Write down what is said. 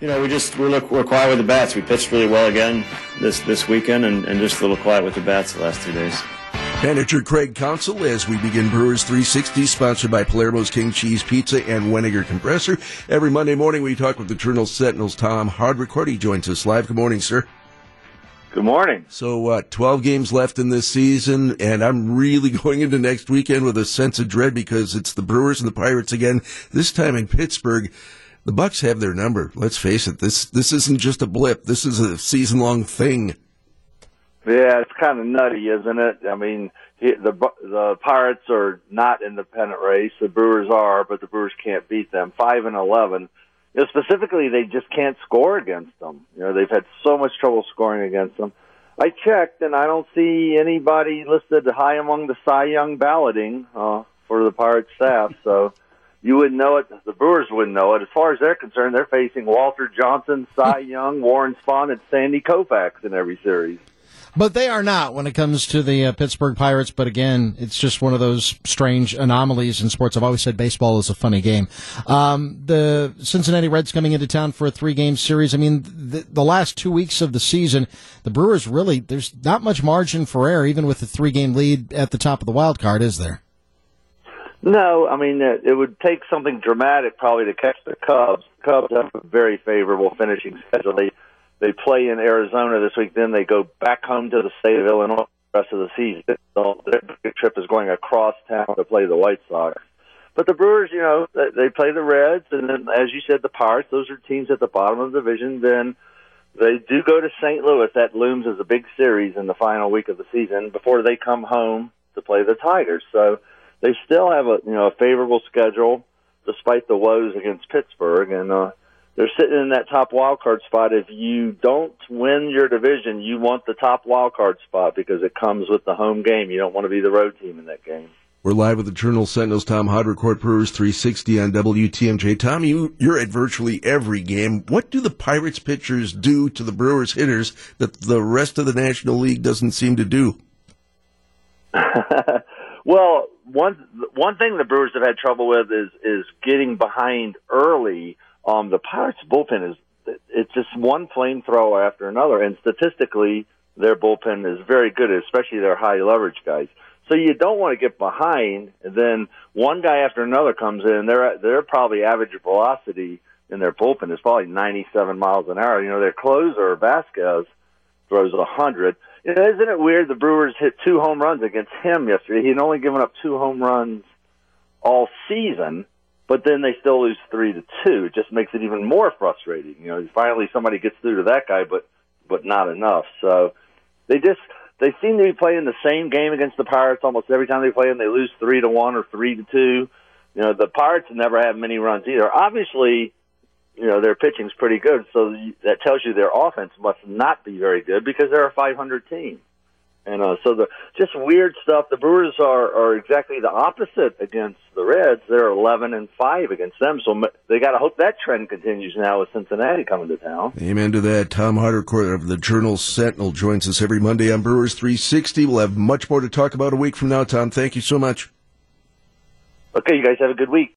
You know, we just we look we're quiet with the bats. We pitched really well again this this weekend, and, and just a little quiet with the bats the last two days. Manager Craig Counsell as we begin Brewers 360, sponsored by Palermo's King Cheese Pizza and Weniger Compressor. Every Monday morning, we talk with the Journal Sentinel's Tom Haudricourt. He joins us live. Good morning, sir. Good morning. So, uh, 12 games left in this season, and I'm really going into next weekend with a sense of dread because it's the Brewers and the Pirates again, this time in Pittsburgh. The Bucs have their number. Let's face it. This this isn't just a blip. This is a season long thing. Yeah, it's kind of nutty, isn't it? I mean, the the Pirates are not in the pennant race. The Brewers are, but the Brewers can't beat them. Five and eleven. You know, specifically, they just can't score against them. You know, they've had so much trouble scoring against them. I checked, and I don't see anybody listed high among the Cy Young balloting uh, for the Pirates staff. So you wouldn't know it. The Brewers wouldn't know it. As far as they're concerned, they're facing Walter Johnson, Cy Young, Warren Spahn, and Sandy Koufax in every series. But they are not when it comes to the uh, Pittsburgh Pirates. But again, it's just one of those strange anomalies in sports. I've always said baseball is a funny game. Um, the Cincinnati Reds coming into town for a three game series. I mean, the, the, last two weeks of the season, the Brewers really, there's not much margin for error, even with the three game lead at the top of the wild card, is there? No, I mean, it, it would take something dramatic probably to catch the Cubs. Cubs have a very favorable finishing schedule. They they play in Arizona this week. Then they go back home to the state of Illinois the rest of the season. So their trip is going across town to play the White Sox. But the Brewers, you know, they play the Reds, and then, as you said, the Pirates. Those are teams at the bottom of the division. Then they do go to St. Louis. That looms as a big series in the final week of the season before they come home to play the Tigers. So they still have a you know a favorable schedule despite the woes against Pittsburgh, and uh, they're sitting in that top wild card spot. If you don't win your division, you want the top wild card spot because it comes with the home game. You don't want to be the road team in that game. We're live with the Journal Sentinel's Tom Haudricourt Brewers 360 on WTMJ. Tom, you, you're at virtually every game. What do the Pirates pitchers do to the Brewers hitters that the rest of the National League doesn't seem to do? well, one one thing the Brewers have had trouble with is is getting behind early um, the Pirates bullpen is it's just one flamethrower after another, and statistically, their bullpen is very good, especially their high leverage guys. So you don't want to get behind, and then one guy after another comes in. They're they're probably average velocity in their bullpen is probably 97 miles an hour. You know, their closer Vazquez throws a 100. Isn't it weird? The Brewers hit two home runs against him yesterday. He'd only given up two home runs all season, but then they still lose three to two. It just makes it even more frustrating. You know, finally somebody gets through to that guy, but but not enough. So they just they seem to be playing the same game against the Pirates almost every time they play them. They lose three to one or three to two. You know, the Pirates never have many runs either. Obviously, you know their pitching's pretty good, so that tells you their offense must not be very good because they're a 500 team. And uh, so the just weird stuff. The Brewers are are exactly the opposite against the Reds. They're eleven and five against them. So they got to hope that trend continues now with Cincinnati coming to town. Amen to that. Tom Haudricourt of the Journal Sentinel joins us every Monday on Brewers 360. We'll have much more to talk about a week from now. Tom, thank you so much. Okay, you guys have a good week.